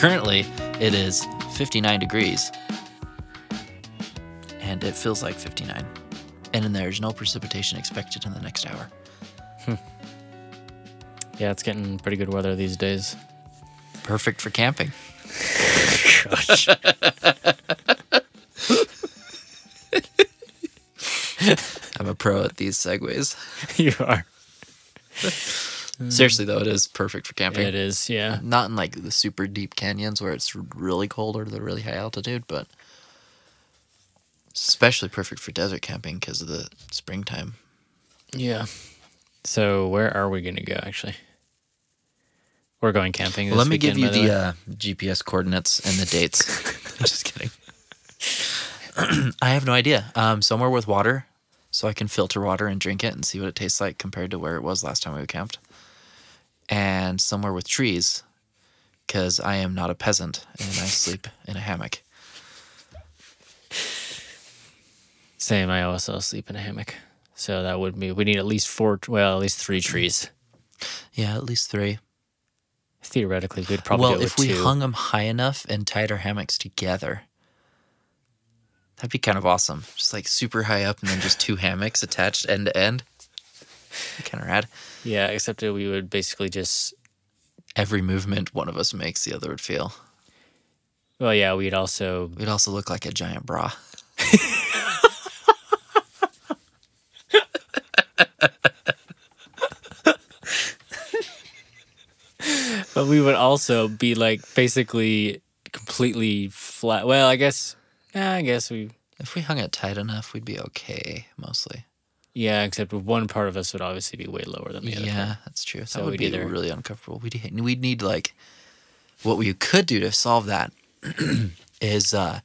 Currently, it is 59 degrees. And it feels like 59. And then there's no precipitation expected in the next hour. Hmm. Yeah, it's getting pretty good weather these days. Perfect for camping. Gosh. I'm a pro at these segues. you are. Seriously, though, it is perfect for camping. It is, yeah. Not in like the super deep canyons where it's really cold or the really high altitude, but especially perfect for desert camping because of the springtime. Yeah. So where are we gonna go actually? We're going camping. Well, let me give you the uh, GPS coordinates and the dates. I'm Just kidding. I have no idea. Um, somewhere with water, so I can filter water and drink it and see what it tastes like compared to where it was last time we camped. And somewhere with trees, because I am not a peasant and I sleep in a hammock. Same. I also sleep in a hammock. So that would be we need at least four. Well, at least three trees. Yeah, at least three. Theoretically, we'd probably well, if we two. hung them high enough and tied our hammocks together, that'd be kind of awesome. Just like super high up and then just two hammocks attached end to end. Kind of rad. yeah, except that we would basically just. Every movement one of us makes, the other would feel. Well, yeah, we'd also. We'd also look like a giant bra. But we would also be like basically completely flat. Well, I guess. Yeah, I guess we. If we hung it tight enough, we'd be okay, mostly. Yeah, except one part of us would obviously be way lower than the other. Yeah, part. that's true. So that would be either- really uncomfortable. We'd we'd need like what we could do to solve that is uh,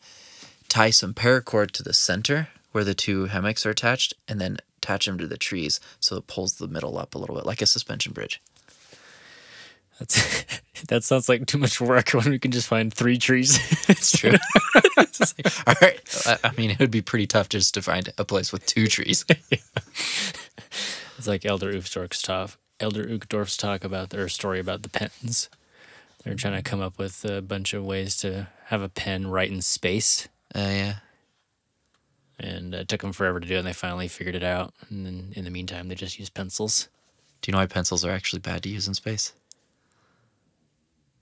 tie some paracord to the center where the two hammocks are attached, and then attach them to the trees so it pulls the middle up a little bit, like a suspension bridge. That's that sounds like too much work when we can just find three trees. It's true. It's like, all right. I- I mean, it would be pretty tough just to find a place with two trees. It's like Elder Uchtdorf's talk. Elder Uchtdorf's talk about their story about the pens. They're trying to come up with a bunch of ways to have a pen right in space, Uh, yeah. and it took them forever to do it. And they finally figured it out. And then in the meantime, they just use pencils Do you know why pencils are actually bad to use in space?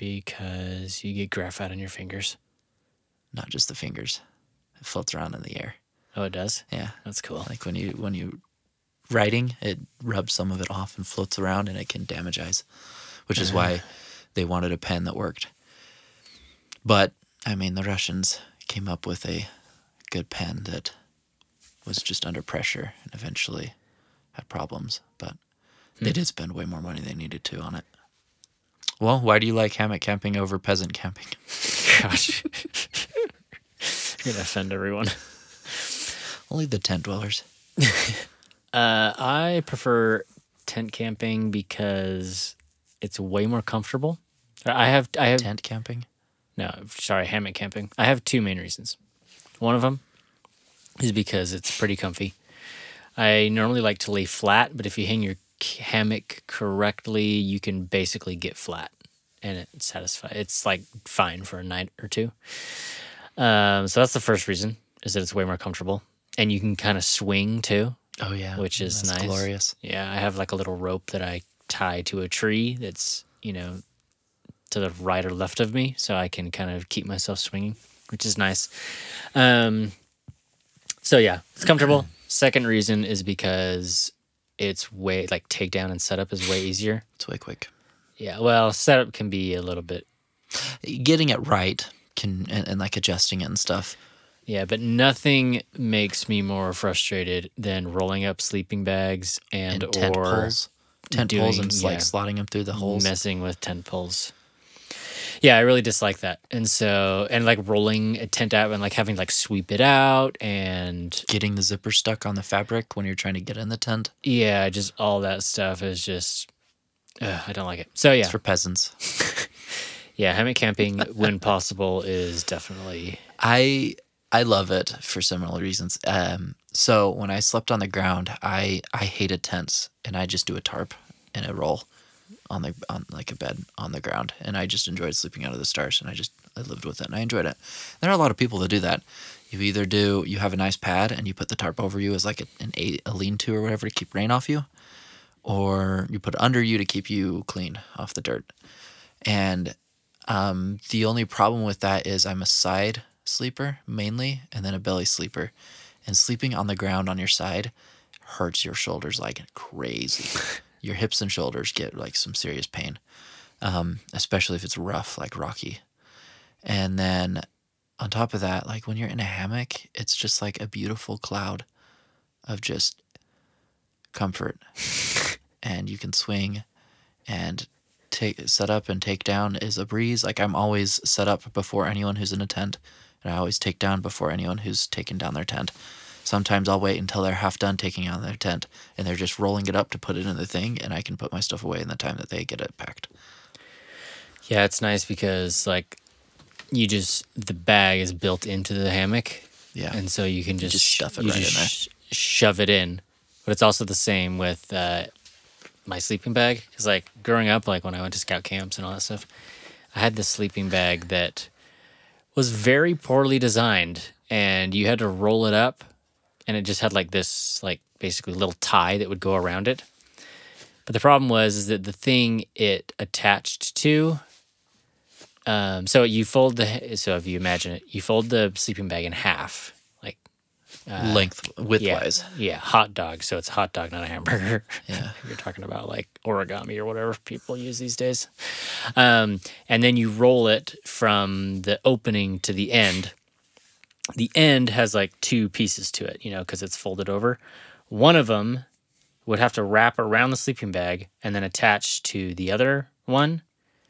Because you get graphite on your fingers. Not just the fingers. It floats around in the air. Oh, it does. Yeah. That's cool. Like when you when you writing, it rubs some of it off and floats around, and it can damage eyes, which is why uh. they wanted a pen that worked. But I mean, the Russians came up with a good pen that was just under pressure and eventually had problems. But they hmm. did spend way more money than they needed to on it. Well, why do you like hammock camping over peasant camping? Gosh, you're gonna offend everyone. Only the tent dwellers. Uh, I prefer tent camping because it's way more comfortable. I have I have Tent camping? no sorry hammock camping. I have two main reasons. One of them is because it's pretty comfy. I normally like to lay flat, but if you hang your hammock correctly, you can basically get flat, and it satisfies. It's like fine for a night or two. Um, so that's the first reason is that it's way more comfortable, and you can kind of swing too. Oh yeah, Which is That's nice. glorious. Yeah, I have like a little rope that I tie to a tree that's, you know, to the right or left of me so I can kind of keep myself swinging, which is nice. Um so yeah, it's comfortable. Second reason is because it's way like takedown and setup is way easier. It's way quick. Yeah, well, setup can be a little bit Getting it right can and, and like adjusting it and stuff. yeah, but nothing makes me more frustrated than rolling up sleeping bags and, And, tent or poles, tent poles, and doing- like slotting them through the holes. messing with tent poles. Yeah, I really dislike that. And so, and like rolling a tent out and like having to, like sweep it out and Getting the zipper stuck on the fabric when you're trying to get in the tent. yeah, just all that stuff is just, I don't like it. So yeah, It's for peasants. yeah, hammock camping when possible is definitely I I love it for similar reasons. Um, so when I slept on the ground, I I hated tents, and I just do a tarp and a roll, on the on like a bed on the ground, and I just enjoyed sleeping under the stars, and I just I lived with it, and I enjoyed it. There are a lot of people that do that. You either do you have a nice pad and you put the tarp over you as like a, an a, a lean to or whatever to keep rain off you, or you put it under you to keep you clean off the dirt. And um, the only problem with that is I'm a side sleeper mainly, and then a belly sleeper, and sleeping on the ground on your side hurts your shoulders like crazy. your hips and shoulders get like some serious pain, um, especially if it's rough, like rocky. And then on top of that, like when you're in a hammock, it's just like a beautiful cloud of just comfort. and you can swing and take set up and take down is a breeze. Like I'm always set up before anyone who's in a tent, and I always take down before anyone who's taken down their tent. Sometimes I'll wait until they're half done taking out their tent and they're just rolling it up to put it in the thing, and I can put my stuff away in the time that they get it packed. Yeah, it's nice because like you just the bag is built into the hammock. Yeah. And so you can just, just stuff it you right in just there. sh- shove it in. But it's also the same with uh, my sleeping bag because like growing up, like when I went to scout camps and all that stuff, I had this sleeping bag that was very poorly designed, and you had to roll it up, and it just had like this like basically little tie that would go around it. But the problem was is that the thing it attached to. Um, so you fold the so if you imagine it, you fold the sleeping bag in half, like Length, widthwise. yeah, yeah, hot dog. So it's a hot dog, not a hamburger. Yeah. You're talking about like origami or whatever people use these days. Um, and then you roll it from the opening to the end. The end has like two pieces to it, you know, because it's folded over. One of them would have to wrap around the sleeping bag and then attach to the other one.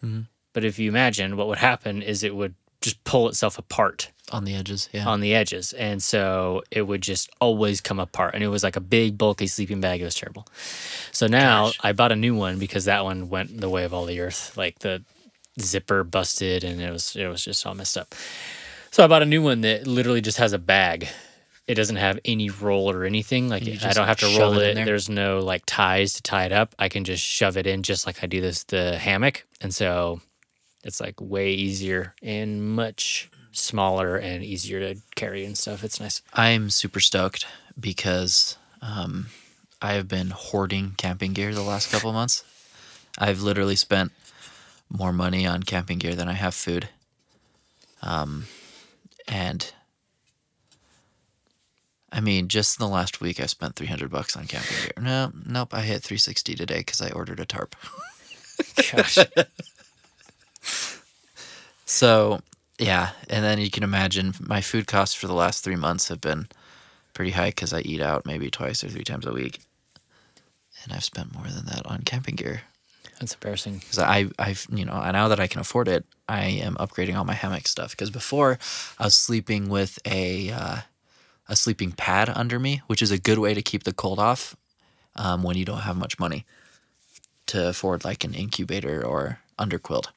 Mm-hmm. But if you imagine, what would happen is it would just pull itself apart On the edges. Yeah. on the edges. And so it would just always come apart. And it was like a big, bulky sleeping bag. It was terrible. So now I bought a new one because that one went the way of all the earth. Like the zipper busted and it was it was just all messed up. So I bought a new one that literally just has a bag. It doesn't have any roll or anything. Like I don't have to roll it in it. there? There's no like ties to tie it up. I can just shove it in just like I do this the hammock. And so it's like way easier and much smaller and easier to carry and stuff. It's nice. I'm super stoked because um, I have been hoarding camping gear the last couple of months. I've literally spent more money on camping gear than I have food. Um, and I mean, just in the last week, I spent 300 bucks on camping gear. No, nope, I hit 360 today because I ordered a tarp. Gosh. So, yeah, and then you can imagine my food costs for the last three months have been pretty high because I eat out maybe twice or three times a week, and I've spent more than that on camping gear. That's embarrassing. Because I, I've, you know, now that I can afford it, I am upgrading all my hammock stuff. Because before, I was sleeping with a, uh, a sleeping pad under me, which is a good way to keep the cold off um, when you don't have much money to afford like an incubator or underquilt.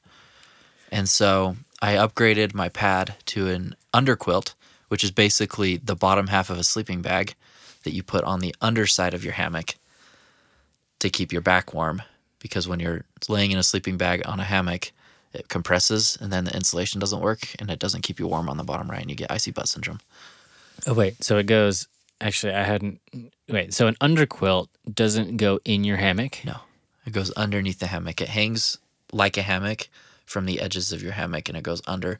And so I upgraded my pad to an underquilt, which is basically the bottom half of a sleeping bag that you put on the underside of your hammock to keep your back warm. Because when you're laying in a sleeping bag on a hammock, it compresses and then the insulation doesn't work and it doesn't keep you warm on the bottom right and you get icy butt syndrome. Oh wait, so it goes. Actually, I hadn't. Wait, so an underquilt doesn't go in your hammock. No, it goes underneath the hammock. It hangs like a hammock from the edges of your hammock and it goes under.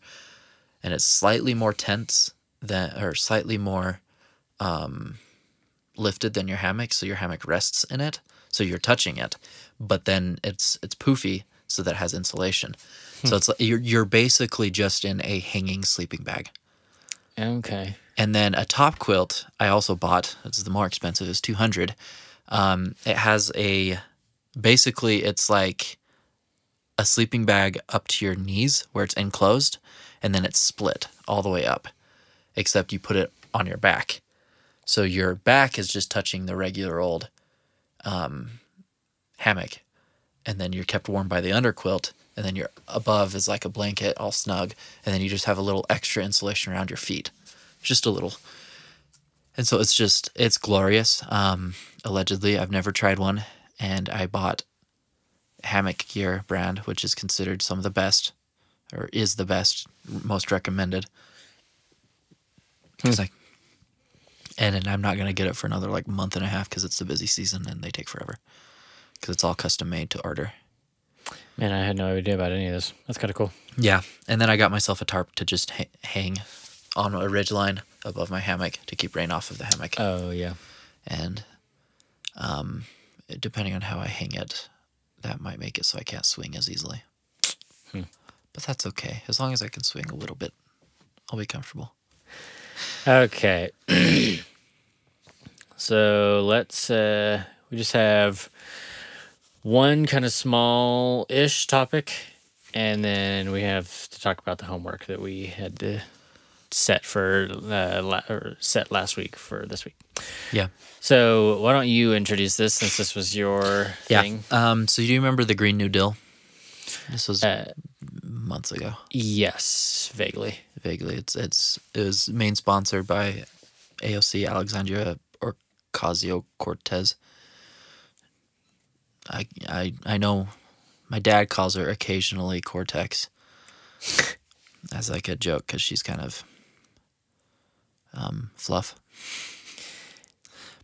And it's slightly more tense than, or slightly more um, lifted than your hammock. So your hammock rests in it. So you're touching it. But then it's it's poofy so that it has insulation. So it's like you're, you're basically just in a hanging sleeping bag. Okay. And then a top quilt I also bought. It's the more expensive. It's two hundred. Um, it has a basically it's like a sleeping bag up to your knees where it's enclosed, and then it's split all the way up, except you put it on your back. So your back is just touching the regular old um, hammock, and then you're kept warm by the underquilt, and then your above is like a blanket, all snug, and then you just have a little extra insulation around your feet, just a little. And so it's just it's glorious. Um, allegedly, I've never tried one, and I bought hammock gear brand, which is considered some of the best, or is the best, most recommended. It's like, and, and I'm not gonna get it for another like month and a half because it's the busy season and they take forever. Because it's all custom made to order. Man, I had no idea about any of this. That's kind of cool. Yeah, and then I got myself a tarp to just ha- hang on a ridge line above my hammock to keep rain off of the hammock. Oh yeah. and um, depending on how I hang it, that might make it so I can't swing as easily. Hmm. But that's okay. As long as I can swing a little bit, I'll be comfortable. Okay. so let's uh we just have one kind of small ish topic and then we have to talk about the homework that we had to set for uh, la- or set last week for this week. Yeah. So why don't you introduce this since this was your Yeah. thing? Um. So do you remember the Green New Deal? This was Uh, months ago. yes, vaguely. Vaguely, it's it's it was main sponsored by AOC Alexandria Ocasio Cortez. I I I know my dad calls her occasionally Cortex as like a joke because she's kind of um, fluff.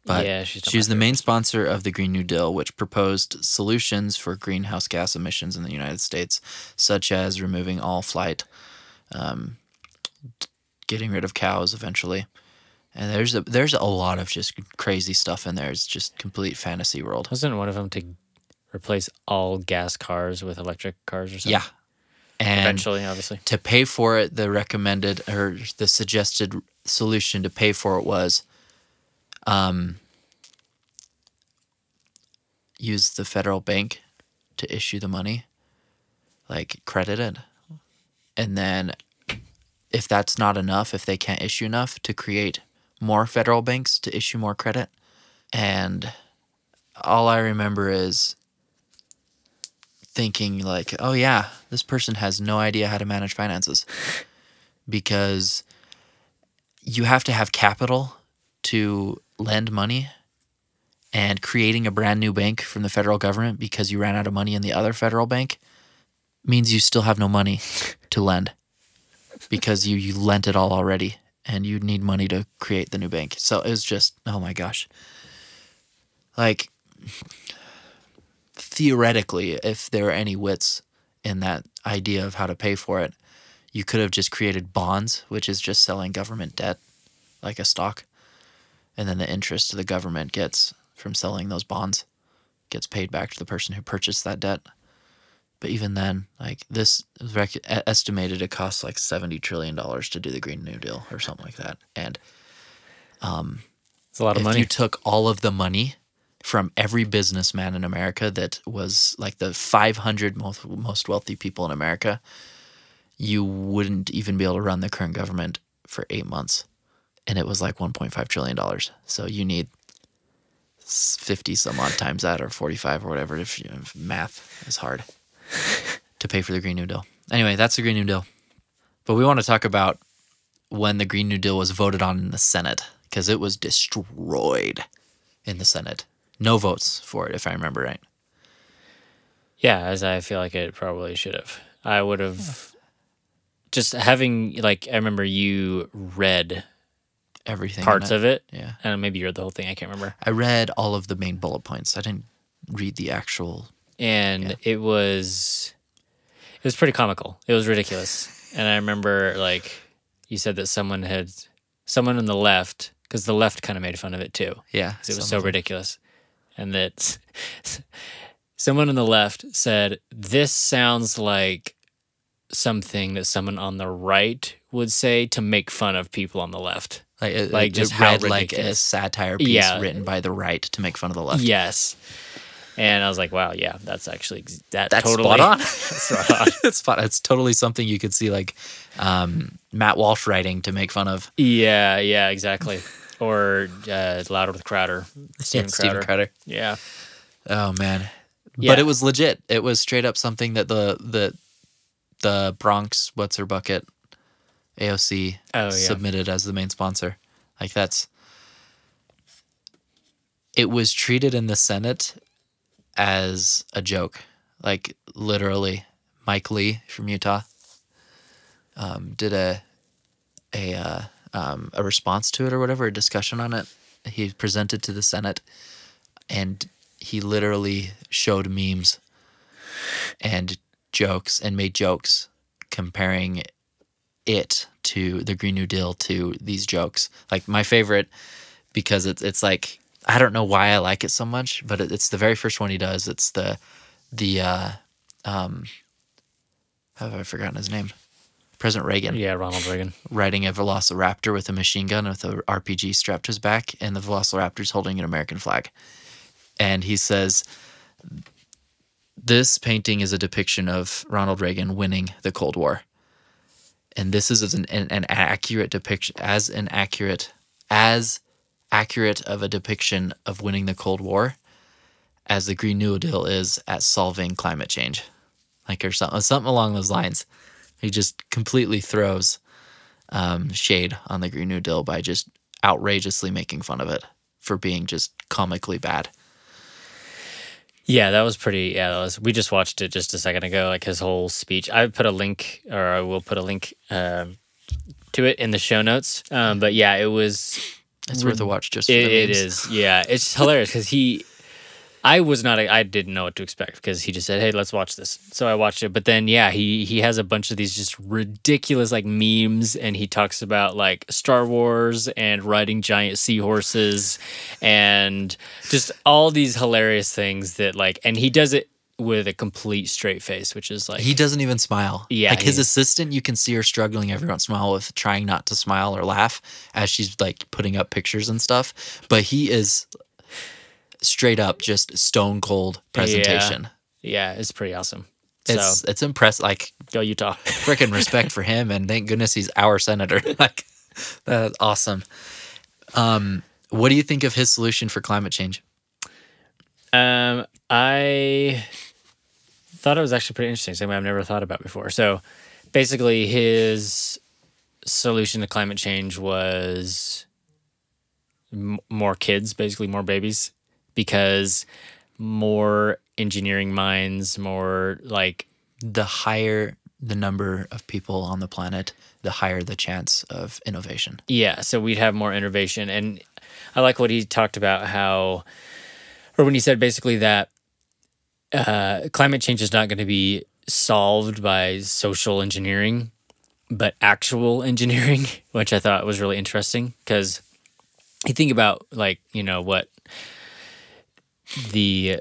But yeah, she's not she was the main sponsor of the Green New Deal, which proposed solutions for greenhouse gas emissions in the United States, such as removing all flight, um, getting rid of cows eventually. And there's a there's a lot of just crazy stuff in there. It's just complete fantasy world. Wasn't one of them to replace all gas cars with electric cars or something? Yeah, and Eventually, obviously. to pay for it, the recommended or the suggested solution to pay for it was um, use the federal bank to issue the money, like credit it. And then if that's not enough, if they can't issue enough, to create more federal banks to issue more credit. And all I remember is thinking like, oh yeah, this person has no idea how to manage finances because you have to have capital to lend money and creating a brand new bank from the federal government because you ran out of money in the other federal bank means you still have no money to lend because you you lent it all already and you need money to create the new bank. So it was just oh my gosh. Like theoretically, if there were any wits in that idea of how to pay for it, you could have just created bonds, which is just selling government debt like a stock. And then the interest the government gets from selling those bonds gets paid back to the person who purchased that debt. But even then, like this is rec- estimated to cost like $70 trillion to do the Green New Deal or something like that. And um, It's a lot of if money. you took all of the money from every businessman in America that was like the 500 most, most wealthy people in America, you wouldn't even be able to run the current government for eight months. And it was like $1.5 trillion. So you need 50 some odd times that or 45 or whatever if, you, if math is hard to pay for the Green New Deal. Anyway, that's the Green New Deal. But we want to talk about when the Green New Deal was voted on in the Senate because it was destroyed in the Senate. No votes for it, if I remember right. Yeah, as I feel like it probably should have. I would have just having like I remember you read Everything. in parts of it. Yeah. And maybe you read the whole thing, I can't remember. I read all of the main bullet points. I didn't read the actual. And Yeah. it was it was pretty comical. It was ridiculous. and I remember like you said that someone had someone on the left because the left kind of made fun of it too. Yeah. it was so ridiculous. And that someone on the left said, This sounds like something that someone on the right would say to make fun of people on the left. Like, it, like, just read like a satire piece Yeah. written by the right to make fun of the left. Yes. And I was like, wow, yeah, that's actually that That's totally spot on. that's spot on. it's spot. It's totally something you could see like um, Matt Walsh writing to make fun of Yeah, yeah, exactly. Or uh, Louder with Crowder. Steven Steven Crowder. Crowder. Yeah. Oh man. Yeah. But it was legit. It was straight up something that the the the Bronx what's her bucket AOC Oh, yeah. submitted as the main sponsor. Like that's it was treated in the Senate as a joke. like literally. Mike Lee from Utah um, did a a uh, um, a response to it or whatever, a discussion on it. He presented to the Senate, and he literally showed memes and jokes and made jokes comparing it to the Green New Deal to these jokes. Like my favorite because it's it's like I don't know why I like it so much, but it, it's the very first one he does. It's the the uh, um, have I forgotten his name? President Reagan Yeah, Ronald Reagan. riding a Velociraptor with a machine gun with a RPG strapped to his back, and the Velociraptor's holding an American flag. And he says, This painting is a depiction of Ronald Reagan winning the Cold War. And this is an, an, an accurate depiction, as an accurate, as accurate of a depiction of winning the Cold War as the Green New Deal is at solving climate change. Like, or something, something along those lines. He just completely throws um, shade on the Green New Deal by just outrageously making fun of it for being just comically bad. Yeah, that was pretty. Yeah, that was. We just watched it just a second ago. Like his whole speech. I put a link, or I will put a link um, to it in the show notes. Um, but yeah, it was. It's worth a watch just for It, it Yeah, it's hilarious because he. I was not. I didn't know what to expect because he just said, "Hey, let's watch this." So I watched it. But then, yeah, he he has a bunch of these just ridiculous like memes, and he talks about like Star Wars and riding giant seahorses, and just all these hilarious things that like, and he does it with a complete straight face, which is like He doesn't even smile. Yeah, Like his assistant, you can see her struggling every once in a while with trying not to smile or laugh as she's like putting up pictures and stuff. But he is straight up just stone cold presentation. yeah, it's pretty awesome. It's so it's impressive. Like go Utah. freaking respect for him and thank goodness he's our senator like that's awesome um what do you think of his solution for climate change Um, I thought it was actually pretty interesting. Something I've never thought about before. So, basically, his solution to climate change was m- more kids, basically more babies, because more engineering minds, more like the higher the number of people on the planet the higher the chance of innovation Yeah, so we'd have more innovation. And I like what he talked about how, or when he said basically that uh, climate change is not going to be solved by social engineering, but actual engineering, which I thought was really interesting because you think about like, you know, what the,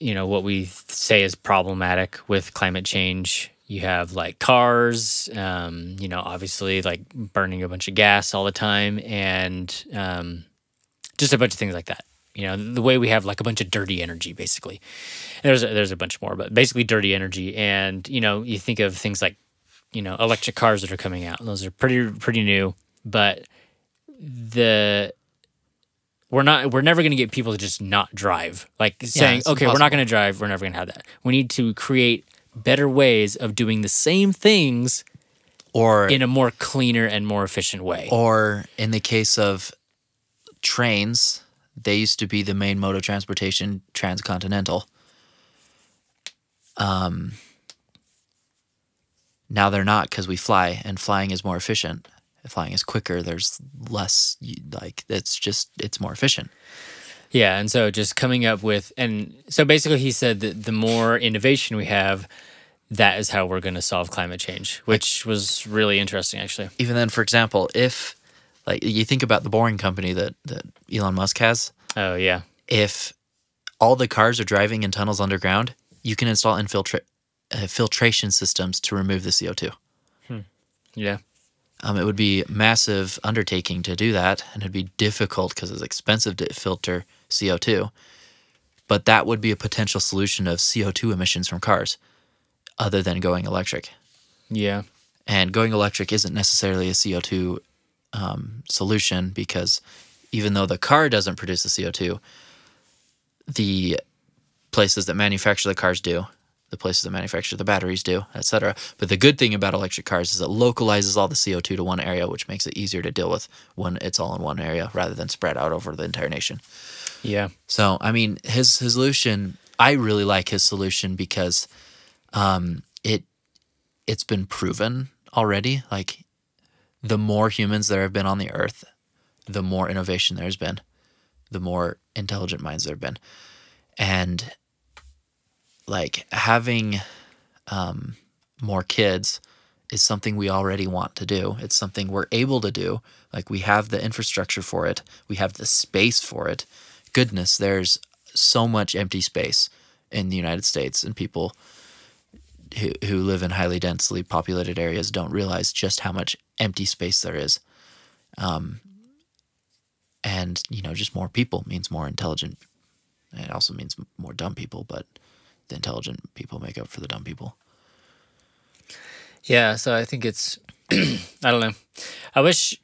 you know, what we say is problematic with climate change. You have like cars, um, you know, obviously like burning a bunch of gas all the time and um, just a bunch of things like that. You know, the way we have like a bunch of dirty energy, basically. And there's a, there's a bunch more, but basically dirty energy. And you know, you think of things like, you know, electric cars that are coming out. Those are pretty pretty new, but the we're not we're never going to get people to just not drive. Like saying, it's okay, we're not going to drive. We're never going to have that. We need to create better ways of doing the same things or in a more cleaner and more efficient way. or in the case of trains they used to be the main mode of transportation transcontinental um now they're not because we fly and flying is more efficient flying is quicker there's less like it's just it's more efficient Yeah, and so just coming up with and so basically he said that the more innovation we have, that is how we're going to solve climate change, which was really interesting actually. even then for example if like you think about the boring company that that elon musk has Oh yeah. if all the cars are driving in tunnels underground, you can install infiltra- uh, filtration systems to remove the CO2. Yeah. Um, it would be massive undertaking to do that, and it'd be difficult because it's expensive to filter CO2. But that would be a potential solution of CO2 emissions from cars, other than going electric. Yeah. And going electric isn't necessarily a CO2 um, solution because even though the car doesn't produce the CO2, the places that manufacture the cars do, the places that manufacture the batteries do, etc. But the good thing about electric cars is it localizes all the CO2 to one area, which makes it easier to deal with when it's all in one area rather than spread out over the entire nation. Yeah. So, I mean, his his solution, I really like his solution because um, it it's been proven already. Like the more humans there have been on the earth, the more innovation there's been, the more intelligent minds there have been, and like having um, more kids is something we already want to do. It's something we're able to do. Like we have the infrastructure for it, we have the space for it. Goodness, there's so much empty space in the United States, and people who, who live in highly densely populated areas don't realize just how much empty space there is. Um, and, you know, just more people means more intelligent. It also means more dumb people, but the intelligent people make up for the dumb people. Yeah, so I think it's I don't know. I wish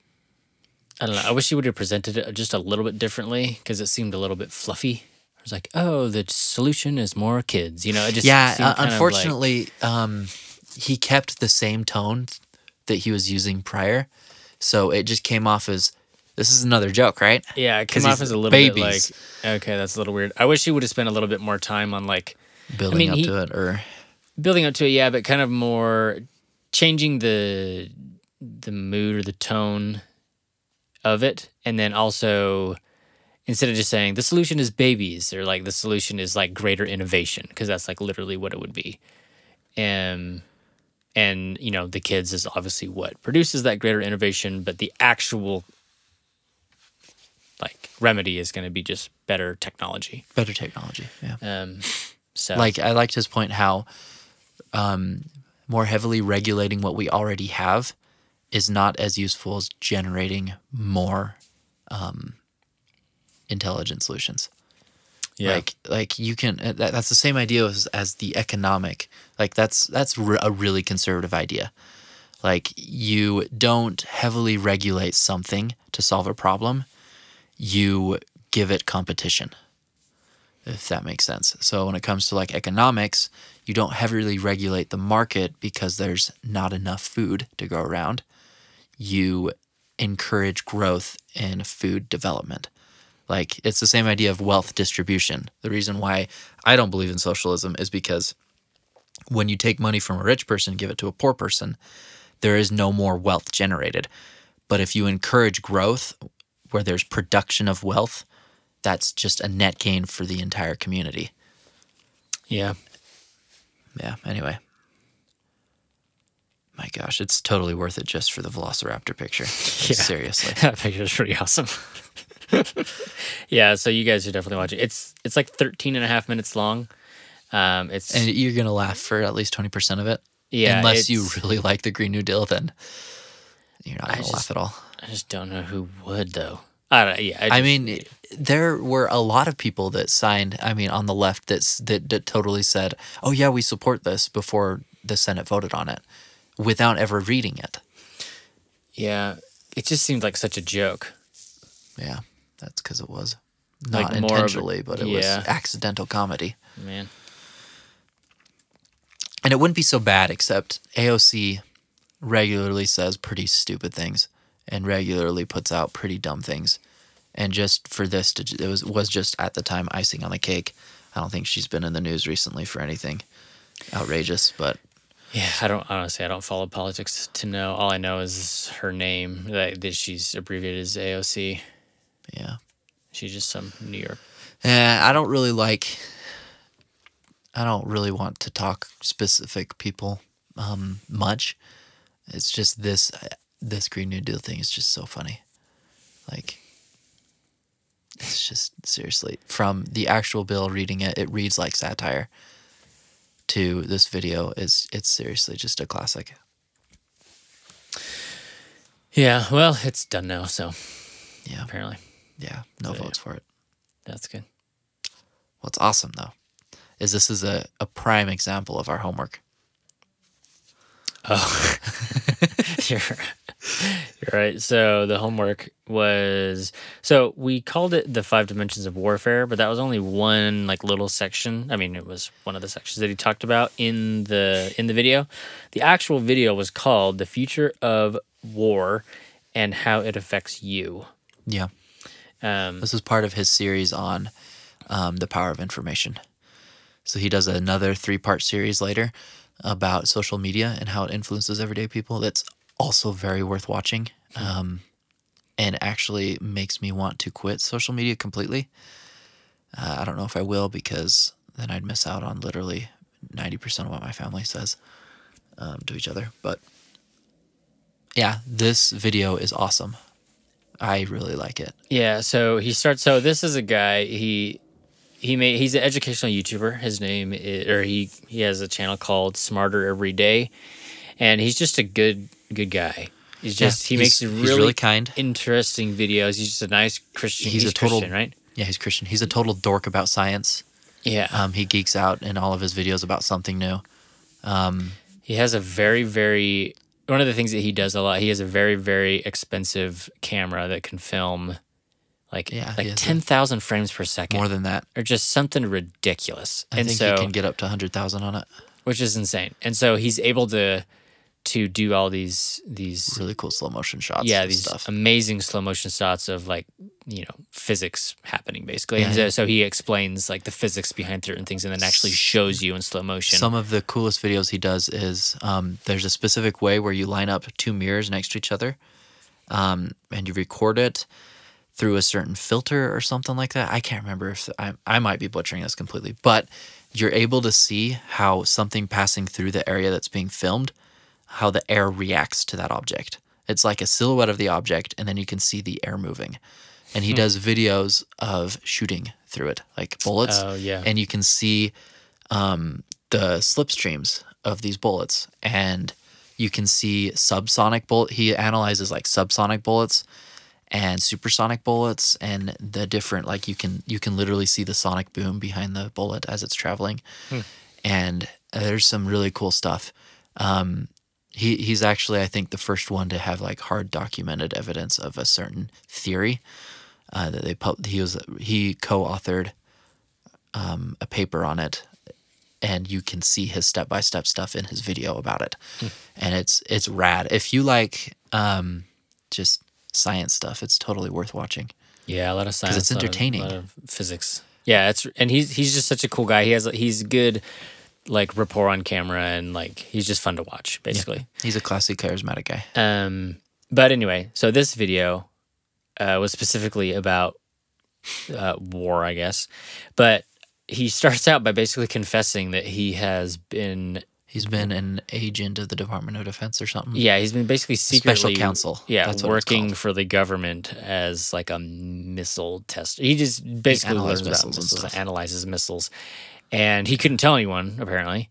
I don't know. I wish you would have presented it just a little bit differently because it seemed a little bit fluffy. I was like, "Oh, the solution is more kids." You know, it just yeah. Uh, of like- unfortunately, um, he kept the same tone that he was using prior, so it just came off as this is another joke, right? yeah, it came off as a little bit like, okay, that's a little weird. I wish he would have spent a little bit more time on like Building mean, up he- to it, or building up to it, yeah, but kind of more changing the the mood or the tone of it, and then also instead of just saying the solution is babies or like the solution is like greater innovation because that's like literally what it would be, and and you know the kids is obviously what produces that greater innovation, but the actual like remedy is going to be just better technology. better technology. Yeah. Um, so Like I liked his point how um, more heavily regulating what we already have is not as useful as generating more um, intelligent solutions. yeah, Like like you can uh, that, that's the same idea as, as the economic. Like that's that's re- a really conservative idea. Like you don't heavily regulate something to solve a problem. You give it competition. If that makes sense. So when it comes to like economics, you don't heavily regulate the market because there's not enough food to go around. You encourage growth in food development. Like it's the same idea of wealth distribution. The reason why I don't believe in socialism is because when you take money from a rich person and give it to a poor person, there is no more wealth generated. But if you encourage growth where there's production of wealth, that's just a net gain for the entire community. yeah. Yeah, anyway. My gosh, it's totally worth it just for the Velociraptor picture. Yeah. Seriously. that picture is pretty awesome. yeah, so you guys should definitely watch it. It's it's like 13 and a half minutes long. Um, it's And you're going to laugh for at least 20% of it. yeah, Unless you really like the Green New Deal, then you're not going to laugh at all. I just don't know who would though. I don't. Yeah, I just- mean, there were a lot of people that signed. I mean, on the left that's that, that totally said, "Oh yeah, we support this" before the Senate voted on it, without ever reading it. yeah, it just seemed like such a joke. Yeah, that's because it was not more of a- intentionally, but it was accidental comedy. Man, And it wouldn't be so bad, except AOC regularly says pretty stupid things and regularly puts out pretty dumb things. And just for this, to, it was was just at the time icing on the cake. I don't think she's been in the news recently for anything outrageous, but yeah, I don't honestly. I don't follow politics to know. All I know is her name that, that she's abbreviated as AOC. yeah. She's just some New York. Eh, I don't really like. I don't really want to talk specific people um, much. It's just this this Green New Deal thing is just so funny. Like, it's just seriously from the actual bill reading it, it reads like satire. To this video is it's seriously just a classic. Yeah, well, it's done now, so Yeah, apparently yeah, no So, yeah. votes for it. that's good. What's awesome though, is this is a, a prime example of our homework. Oh, you're, you're right. So the homework was so we called it the five dimensions of warfare, but that was only one like little section. I mean, it was one of the sections that he talked about in the in the video. The actual video was called "The Future of War and How It Affects You." Yeah. Um, This is part of his series on um, the power of information. So he does another three part series later about social media and how it influences everyday people. That's also very worth watching. Um, and actually makes me want to quit social media completely. Uh, I don't know if I will because then I'd miss out on literally 90% of what my family says um, to each other. But yeah, this video is awesome. I really like it. Yeah, so he starts. So this is a guy. He he made. He's an educational YouTuber. His name is, or he he has a channel called Smarter Every Day, and he's just a good good guy. He's just he he's- makes he's really, really kind. interesting videos. He's just a nice Christian. He's He's, a total- Christian, right? Yeah, he's Christian. He's a total dork about science. Yeah. Um, he geeks out in all of his videos about something new. Um, He has a very, very one of the things that he does a lot. He has a very, very expensive camera that can film like Yeah, like ten thousand frames per second, More than that, or just something ridiculous. I and think so, he can get up to 100,000 on it. which is insane. And so he's able to to do all these these Really cool slow motion shots. yeah these stuff. amazing slow motion shots of like you know physics happening basically. and Yeah, so, so he explains like the physics behind certain things and then actually shows you in slow motion. Some of the coolest videos he does is um, there's a specific way where you line up two mirrors next to each other um, and you record it through a certain filter or something like that. I can't remember if I, I might be butchering this completely, but you're able to see how something passing through the area that's being filmed, how the air reacts to that object. It's like a silhouette of the object, and then you can see the air moving. And he does videos of shooting through it, like bullets. Oh, yeah. And you can see um, the slipstreams of these bullets, and you can see subsonic bullet. He analyzes like subsonic bullets and supersonic bullets, and the different like you can you can literally see the sonic boom behind the bullet as it's traveling, and there's some really cool stuff. Um, he he's actually I think the first one to have like hard documented evidence of a certain theory uh, that they pub- he was he co-authored um, a paper on it and you can see his step-by-step stuff in his video about it. And it's it's rad. If you like um, just science stuff it's totally worth watching Yeah, a lot of science. it's a lot of- entertaining. A lot of physics. Yeah, it's and he's he's just such a cool guy. He has he's good, like rapport on camera and like he's just fun to watch basically. he's a classically charismatic guy Um, but anyway, so this video uh, was specifically about uh, war, I guess. But he starts out by basically confessing that he has been he's been an agent of the department of defense or something yeah he's been basically secretly special counsel. yeah That's what working for the government as like a missile tester. He just basically analyzes learns about missiles and analyzes missiles, and he couldn't tell anyone apparently.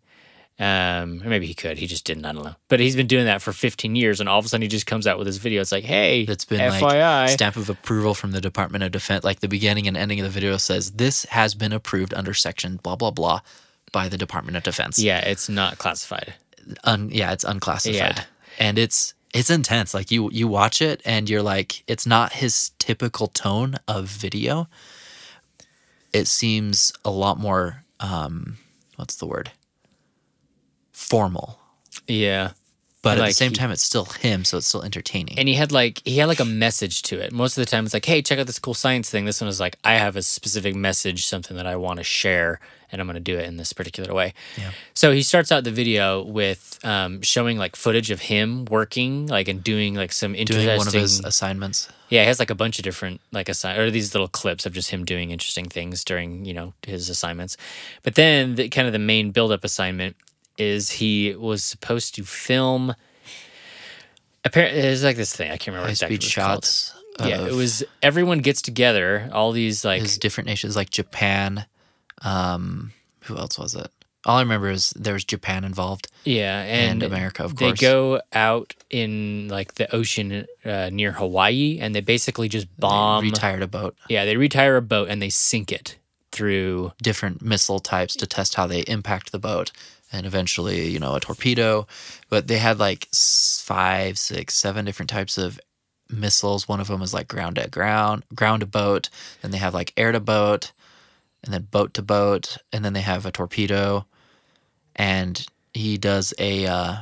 Um, or maybe he could. He just didn't. I don't know. But he's been doing that for 15 years, and all of a sudden he just comes out with this video. It's like, hey, that's been FYI. like stamp of approval from the Department of Defense. Like the beginning and ending of the video says, "This has been approved under section blah blah blah by the Department of Defense." yeah, it's not classified. Un, yeah, it's unclassified, Yeah. and it's it's intense. Like you you watch it and you're like, it's not his typical tone of video. It seems a lot more. Um, what's the word? Formal, Yeah. But at Like the same he- time, it's still him, so it's still entertaining. and he had like he had like a message to it. Most of the time, it's like, "Hey, check out this cool science thing." This one is like, "I have a specific message, something that I want to share, and I'm going to do it in this particular way." Yeah. So he starts out the video with um, showing like footage of him working, like and doing like some interesting. Doing one of his assignments. yeah, he has like a bunch of different like assign or these little clips of just him doing interesting things during you know his assignments. But then the kind of the main build up assignment is he was supposed to film. Apparently, it's like this thing. I can't remember exactly speed what it's shots. called. Yeah, it was everyone gets together. All these like different nations like Japan. Um, who else was it? All I remember is there was Japan involved. yeah, and, and America, of course. They go out in like the ocean uh, near Hawaii, and they basically just bomb. retired a boat. yeah, they retire a boat and they sink it through different missile types to test how they impact the boat and eventually you know a torpedo. But they had like five six seven different types of missiles. One of them was like ground to ground ground to boat. Then they have like air to boat and then boat to boat and then they have a torpedo. And he does a uh,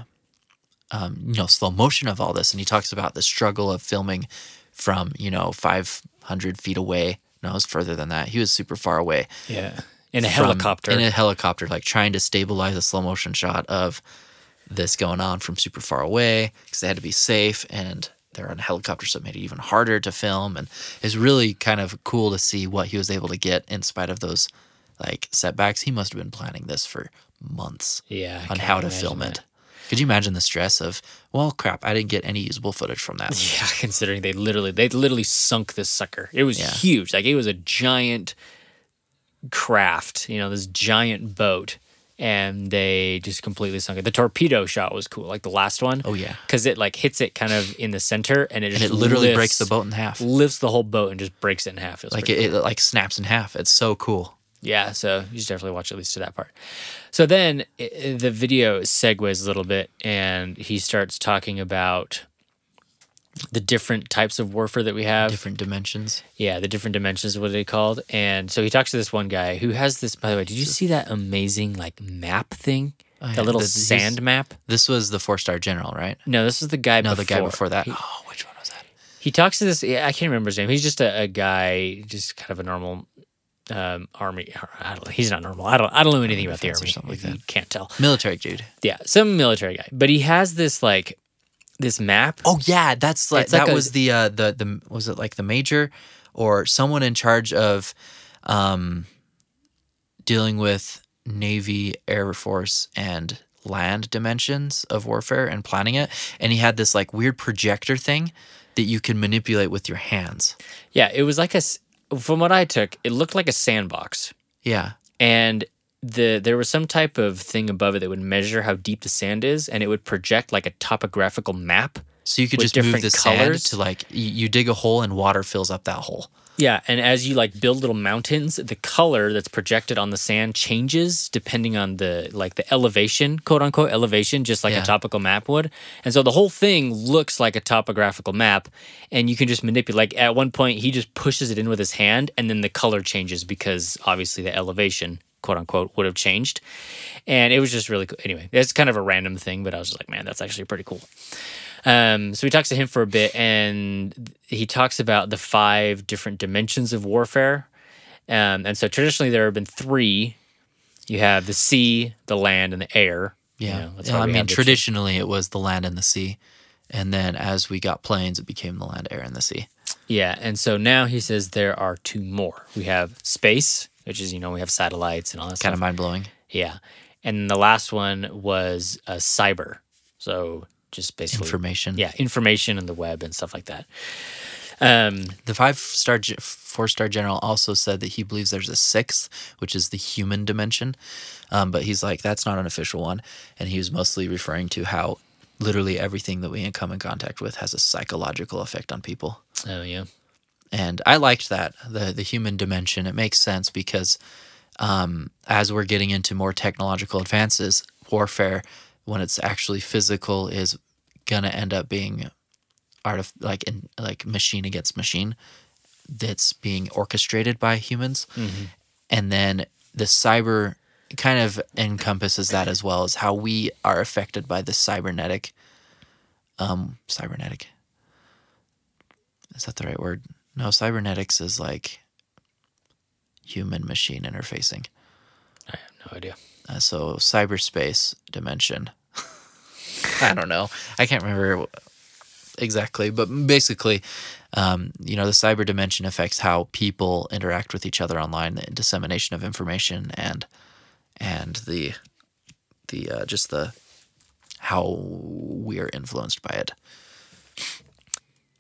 um, you know slow motion of all this and he talks about the struggle of filming from you know 500 feet away. No it was further than that. He was super far away. Yeah. In a from- helicopter. in a helicopter, like trying to stabilize a slow motion shot of this going on from super far away because they had to be safe and they're on a helicopter, so it made it even harder to film. And it's really kind of cool to see what he was able to get in spite of those like setbacks. He must have been planning this for months yeah, I on how to film that. it. Could you imagine the stress of, well, crap, I didn't get any usable footage from that. Yeah, considering they literally they literally sunk this sucker. It was Yeah. huge. Like it was a giant craft, you know, this giant boat. And they just completely sunk it. The torpedo shot was cool, like the last one. Oh, yeah. because it like hits it kind of in the center, and it And just it literally lifts- breaks the boat in half. lifts the whole boat and just breaks it in half. It Like it, it like snaps in half. It's so cool. yeah, so you should definitely watch at least to that part. So then i- i- the video segues a little bit, and he starts talking about the different types of warfare that we have. Different dimensions. Yeah, the different dimensions, what are they called? And so he talks to this one guy who has this. By the way, did you see that amazing like map thing? Oh, yeah, that little the- sand map? This was the four star general, right? No, this is the guy. No, before. the guy before that. He, oh, which one was that? he talks to this. yeah, I can't remember his name. He's just a, a guy, just kind of a normal um, army. I don't, he's not normal. I don't. I don't know anything about the army. or something like you that. Can't tell. Military dude. Yeah, some military guy, but he has this like this map. Oh yeah, that's like like that a- was the uh the the was it like the major or someone in charge of um dealing with Navy, Air Force and land dimensions of warfare and planning it and he had this like weird projector thing that you can manipulate with your hands. Yeah, it was like a From what I took, it looked like a sandbox. Yeah. and the there was some type of thing above it that would measure how deep the sand is and it would project like a topographical map So you could just move the colors? sand to like you, you dig a hole and water fills up that hole. yeah and as you like build little mountains the color that's projected on the sand changes depending on the like the elevation quote unquote elevation just like Yeah. a topical map would and so the whole thing looks like a topographical map and you can just manipulate like at one point he just pushes it in with his hand and then the color changes because obviously the elevation quote unquote would have changed and it was just really cool anyway it's kind of a random thing but i was just like man that's actually pretty cool um, so he talks to him for a bit and he talks about the five different dimensions of warfare um, and so traditionally there have been three you have the sea the land and the air You Yeah. know, that's Yeah, I mean have the two- traditionally it was the land and the sea. And then as we got planes it became the land, air and the sea. Yeah, and so now he says there are two more. We have space, which is you know we have satellites and all that Kind of mind blowing. Yeah, and the last one was uh, cyber. So just basically Information. Yeah, information and the web and stuff like that. Um, The five star, four star general also said that he believes there's a sixth, which is the human dimension. Um, but he's like, that's not an official one. And he was mostly referring to how literally everything that we come in contact with has a psychological effect on people. oh yeah, And I liked that the the human dimension. It makes sense because um, as we're getting into more technological advances, warfare, when it's actually physical, is gonna end up being art of like in like machine against machine that's being orchestrated by humans, and then the cyber kind of encompasses that as well as how we are affected by the cybernetic um cybernetic is that the right word? No, cybernetics is like human machine interfacing. I have no idea. Uh, so cyberspace dimension. I don't know. I can't remember exactly, but basically, um, you know, the cyber dimension affects how people interact with each other online, the dissemination of information, and and the the uh, just the how we're influenced by it.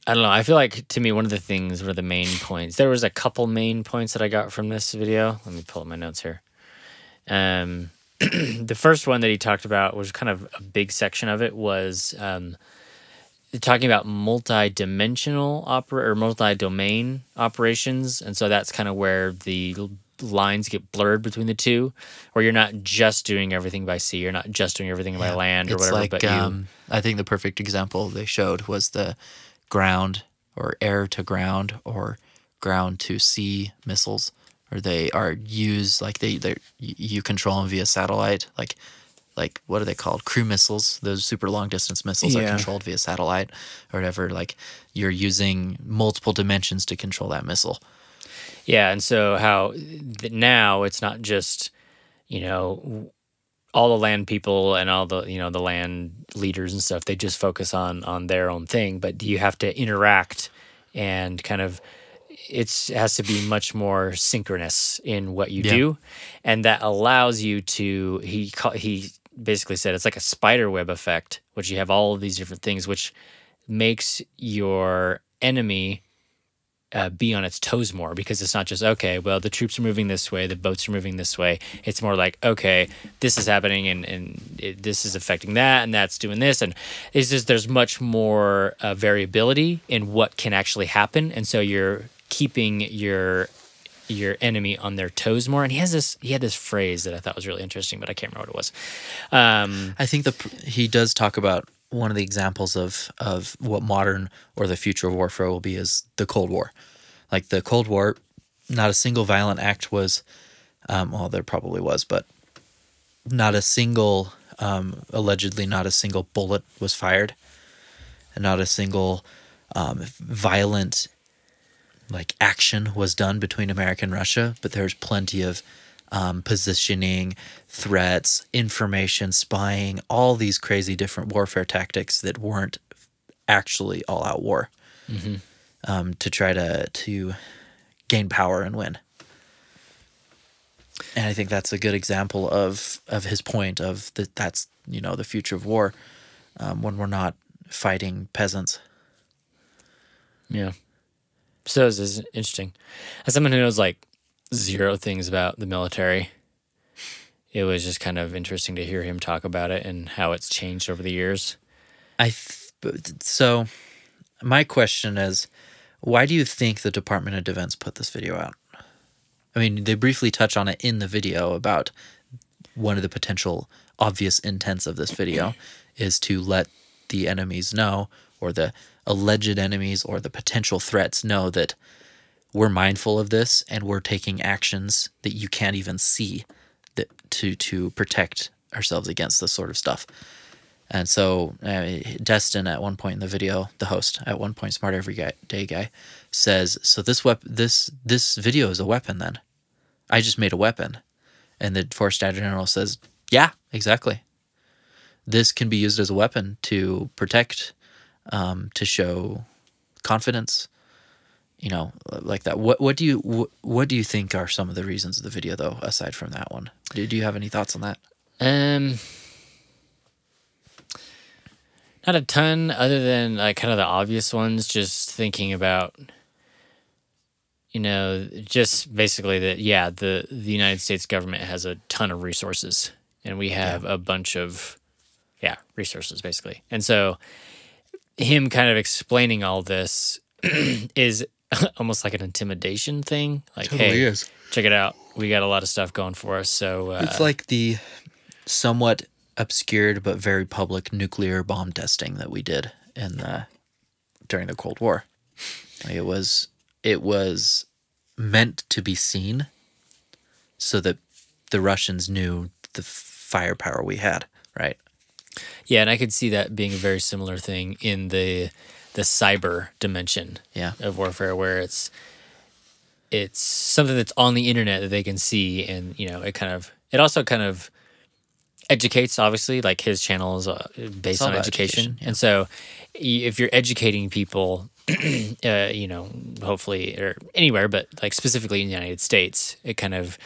I don't know. I feel like to me one of the things were the main points. There was a couple main points that I got from this video. Let me pull up my notes here. Um, the first one that he talked about was kind of a big section of it was um, talking about multi-dimensional opera or multi-domain operations, and so that's kind of where the lines get blurred between the two, where you're not just doing everything by sea, you're not just doing everything by land or whatever, like but you um, I think the perfect example they showed was the ground or air to ground or ground to sea missiles, or they are used like they they you control them via satellite, like like what are they called? Cruise missiles. Those super long distance missiles are controlled via satellite or whatever. Like you're using multiple dimensions to control that missile. Yeah, and so how now it's not just you know all the land people and all the you know the land leaders and stuff. They just focus on on their own thing, but you have to interact and kind of it's it has to be much more synchronous in what you Yeah. do, and that allows you to he he basically said it's like a spider web effect, which you have all of these different things, which makes your enemy uh, be on its toes more because it's not just okay well the troops are moving this way the boats are moving this way. It's more like okay this is happening and, and it, this is affecting that and that's doing this. And it's just there's much more uh, variability in what can actually happen. And so you're keeping your your enemy on their toes more. And he has this he had this phrase that i thought was really interesting but i can't remember what it was. Um, I think the he does talk about one of the examples of of what modern or the future of warfare will be is the Cold War. Like the Cold War, not a single violent act was, um, well, there probably was, but not a single, um, allegedly, not a single bullet was fired, and not a single um, violent like action was done between America and Russia. But there's plenty of um, positioning, threats, information, spying, all these crazy different warfare tactics that weren't actually all out war um, to try to to gain power and win. And I think that's a good example of of his point of that that's you know the future of war um, when we're not fighting peasants. Yeah. So this is interesting. As someone who knows like zero things about the military, it was just kind of interesting to hear him talk about it and how it's changed over the years. I th- so my question is why do you think the Department of Defense put this video out? I mean, they briefly touch on it in the video about one of the potential obvious intents of this video is to let the enemies know or the alleged enemies or the potential threats know that we're mindful of this and we're taking actions that you can't even see to to protect ourselves against this sort of stuff. And so, uh, Destin at one point in the video, the host at one point, smart every day guy, says, "So this wep- this this video is a weapon. Then, I just made a weapon." And the four star general says, "Yeah, exactly. This can be used as a weapon to protect, um, to show confidence, you know, like that. What what do you what, what do you think are some of the reasons of the video though, aside from that one? Do, do you have any thoughts on that? Um, not a ton, other than like kind of the obvious ones. Just thinking about, you know, just basically that. Yeah, the the United States government has a ton of resources, and we have a bunch of, yeah, resources basically. And so, him kind of explaining all this is almost like an intimidation thing. Like, hey, is. check it out. We got a lot of stuff going for us. So uh, It's like the somewhat obscured but very public nuclear bomb testing that we did in the during the Cold War. Like, It was it was meant to be seen so that the Russians knew the firepower we had, right? Yeah, and I could see that being a very similar thing in the the cyber dimension Yeah. of warfare, where it's it's something that's on the internet that they can see, and you know, it kind of it also kind of educates. Obviously, like his channel is uh, based on education, education, yeah. and so if you're educating people, uh, you know, hopefully or anywhere, but like specifically in the United States, it kind of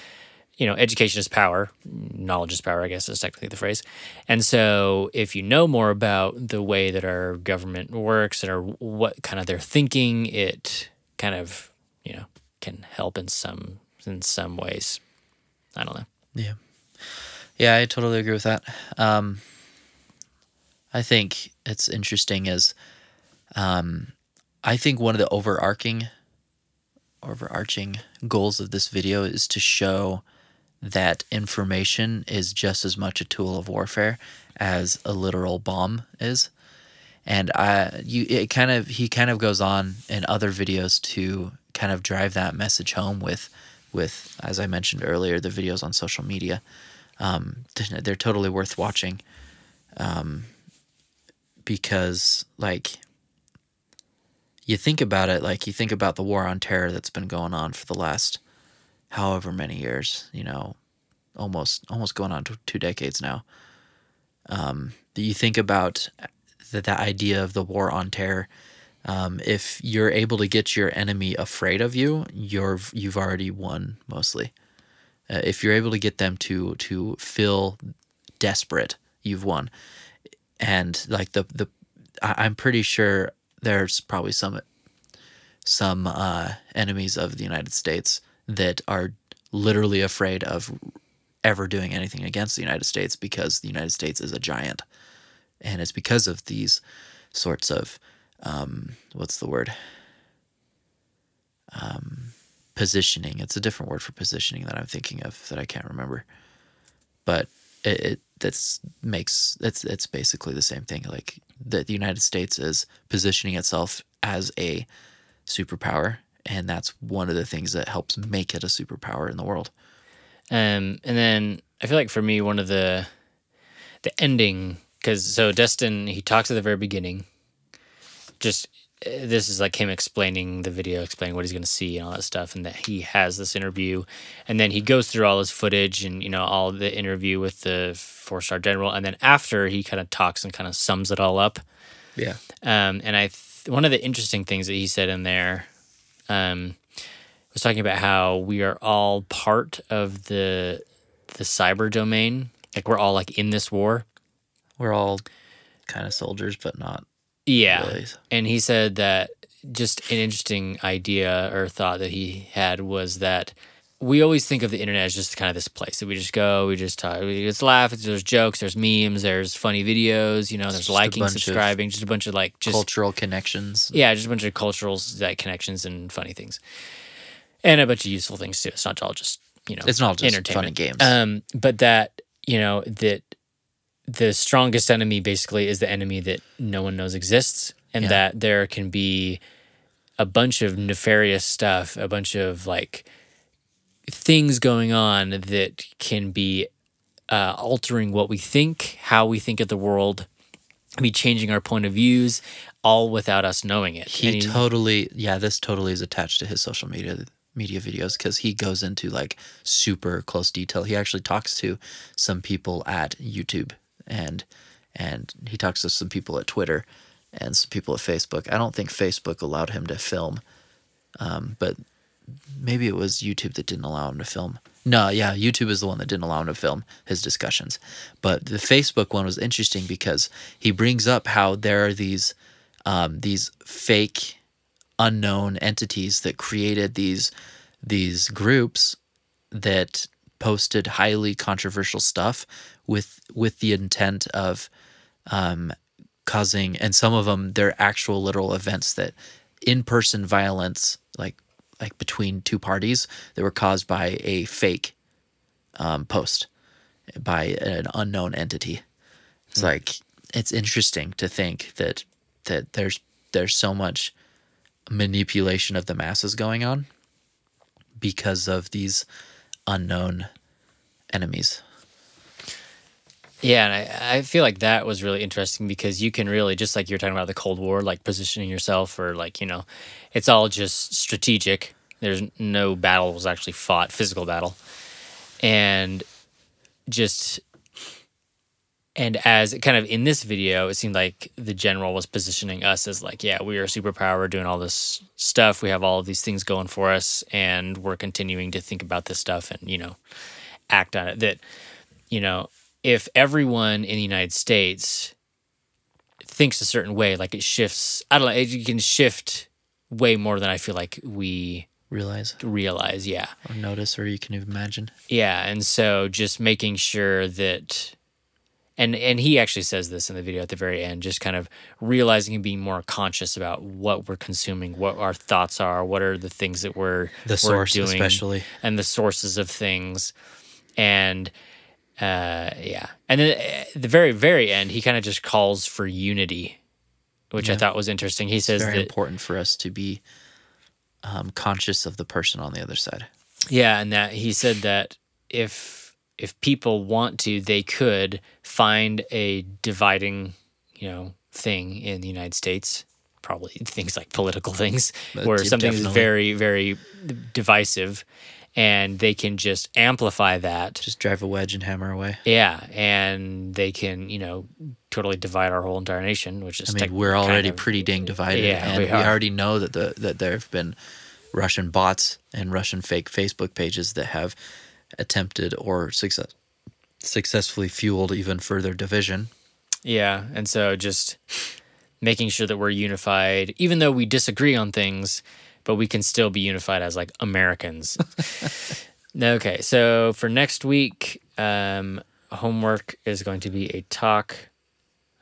you know, education is power, knowledge is power, I guess is technically the phrase. And so, if you know more about the way that our government works and what kind of they're thinking, it kind of, you know, can help in some in some ways. I don't know. Yeah. Yeah, I totally agree with that. Um, I think it's interesting is um, I think one of the overarching overarching goals of this video is to show that information is just as much a tool of warfare as a literal bomb is. And I you it kind of he kind of goes on in other videos to kind of drive that message home with with as I mentioned earlier the videos on social media. Um, they're totally worth watching. Um, because like you think about it, like you think about the war on terror that's been going on for the last however many years, you know, almost almost going on to two decades now. Um, you think about the, the idea of the war on terror. Um, if you're able to get your enemy afraid of you, you're you've already won mostly. Uh, if you're able to get them to to feel desperate, you've won. And like the the, I, I'm pretty sure there's probably some some uh, enemies of the United States that are literally afraid of ever doing anything against the United States because the United States is a giant, and it's because of these sorts of um, what's the word um, positioning. It's a different word for positioning that I'm thinking of that I can't remember, but it, it that's makes it's it's basically the same thing. Like that the United States is positioning itself as a superpower, and that's one of the things that helps make it a superpower in the world. Um, and then I feel like for me, one of the the ending because so Destin he talks at the very beginning. Just uh, this is like him explaining the video, explaining what he's going to see and all that stuff, and that he has this interview, and then he goes through all his footage and you know all the interview with the four star general, and then after he kind of talks and kind of sums it all up. Yeah. Um, and I th- one of the interesting things that he said in there, um, was talking about how we are all part of the the cyber domain. Like we're all like in this war. We're all kind of soldiers, but not Yeah. really. And he said that just an interesting idea or thought that he had was that we always think of the internet as just kind of this place that we just go, we just talk, we just laugh. There's jokes, there's memes, there's funny videos, you know, there's just liking, subscribing, just a bunch of like just Cultural connections. yeah, just a bunch of cultural like connections and funny things, and a bunch of useful things too. It's not all just you know, It's not just fun entertainment. and games. Um, but that you know that the strongest enemy basically is the enemy that no one knows exists, and Yeah. that there can be a bunch of nefarious stuff, a bunch of like things going on that can be uh, altering what we think, how we think of the world, be changing our point of views, all without us knowing it. he he- totally yeah this totally is attached to his social media media videos because he goes into like super close detail he actually talks to some people at youtube and and he talks to some people at twitter and some people at facebook i don't think facebook allowed him to film um, but maybe it was youtube that didn't allow him to film. No yeah youtube is the one that didn't allow him to film his discussions. But the facebook one was interesting because he brings up how there are these um, these fake unknown entities that created these these groups that posted highly controversial stuff with with the intent of um, causing and some of them they're actual literal events that in-person violence like like between two parties that were caused by a fake um, post by an unknown entity it's like it's interesting to think that that there's there's so much manipulation of the masses going on because of these unknown enemies. Yeah, and I, I feel like that was really interesting because you can really just like you're talking about the Cold War, like positioning yourself or like, you know, it's all just strategic. There's no battle was actually fought, physical battle. And just and as kind of in this video, it seemed like the general was positioning us as like, yeah, we are a superpower, doing all this stuff, we have all of these things going for us, and we're continuing to think about this stuff and, you know, act on it. That, you know, if everyone in the United States thinks a certain way, like it shifts, I don't know, it can shift way more than I feel like we Realize realize. Yeah. or notice or you can even imagine. Yeah, and so just making sure that and and he actually says this in the video at the very end, just kind of realizing and being more conscious about what we're consuming, what our thoughts are, what are the things that we're The we're source doing, especially. and the sources of things, and uh, yeah, and then at the very very end, he kind of just calls for unity, which I thought was interesting. He It's says very that important for us to be um, conscious of the person on the other side. Yeah, and that he said that if if people want to, they could find a dividing, you know, thing in the United States, probably things like political things, But where de- something is very, very divisive, and they can just amplify that. Just drive a wedge and hammer away. Yeah, and they can, you know, totally divide our whole entire nation, which is I mean, tech- we're already of- pretty dang divided, Yeah, and we we, already know that the that there have been Russian bots and Russian fake Facebook pages that have attempted or success successfully fueled even further division. Yeah, and so just making sure that we're unified, even though we disagree on things, but we can still be unified as like Americans. okay, so for next week, um, homework is going to be a talk,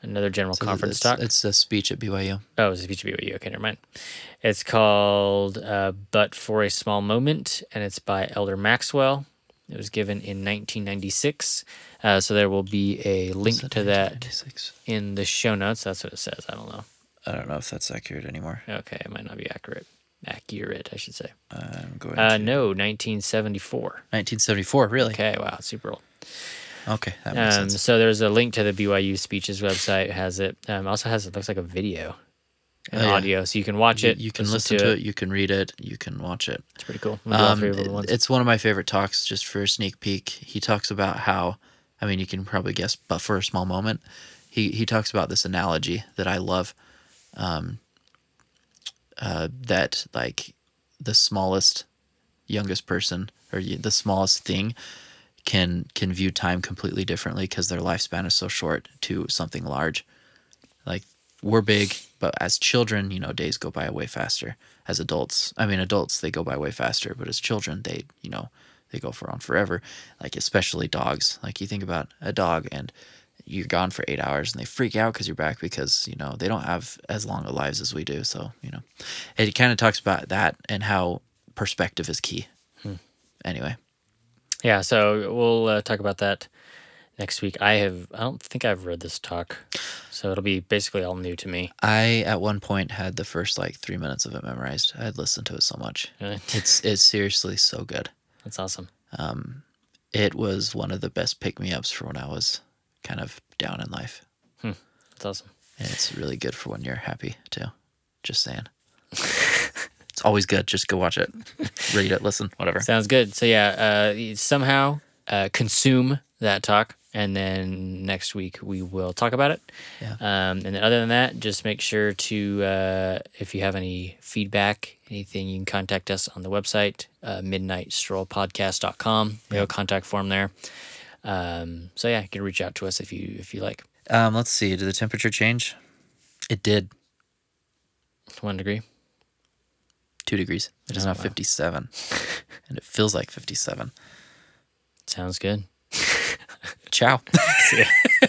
another general So conference it's, talk. It's a speech at BYU. Oh, it's a speech at BYU. Okay, never mind. It's called uh, "But for a Small Moment," and it's by Elder Maxwell. It was given in 1996. Uh, so there will be a link Is to that in the show notes. That's what it says. I don't know. I don't know if that's accurate anymore. Okay, it might not be accurate. Accurate, I should say. I'm going. Uh, to- no, 1974. 1974. Really? Okay, wow, super old. Okay, that makes Um, sense. so there's a link to the BYU speeches website. Has it. Um, also has it looks like a video, and Oh, yeah. audio, so you can watch it. you can listen to it. You can read it. You can watch it. It's pretty cool. We'll Um, three of them at it- it's one of my favorite talks. Just for a sneak peek, he talks about how. I mean, you can probably guess, but for a small moment, he he talks about this analogy that I love. Um, uh, that like the smallest, youngest person or the smallest thing can can view time completely differently because their lifespan is so short to something large. Like we're big, but as children, you know, days go by way faster. As adults, I mean, adults they go by way faster, but as children, they you know they go for on forever. Like especially dogs. Like you think about a dog and you're gone for eight hours and they freak out because you're back because you know they don't have as long of lives as we do. So you know, it kind of talks about that and how perspective is key. Anyway, Yeah, so we'll uh, talk about that next week. I have I don't think I've read this talk, so it'll be basically all new to me. I at one point had the first like three minutes of it memorized. I had listened to it so much. Really? It's it's seriously so good. That's awesome. um It was one of the best pick me ups for when I was kind of down in life. That's awesome. And it's really good for when you're happy too. Just saying. it's always good. Just go watch it, read it, listen, whatever. Sounds good. So yeah, uh, somehow uh, consume that talk, and then next week we will talk about it. Yeah. Um, and then other than that, just make sure to uh, if you have any feedback, anything, you can contact us on the website, uh, midnightstrollpodcast.com. We have a contact form there. Um, so yeah, you can reach out to us if you if you like. Um, let's see. Did the temperature change? It did. One degree. Two degrees. It is Oh, now wow. 57. and it feels like 57. Sounds good. Ciao.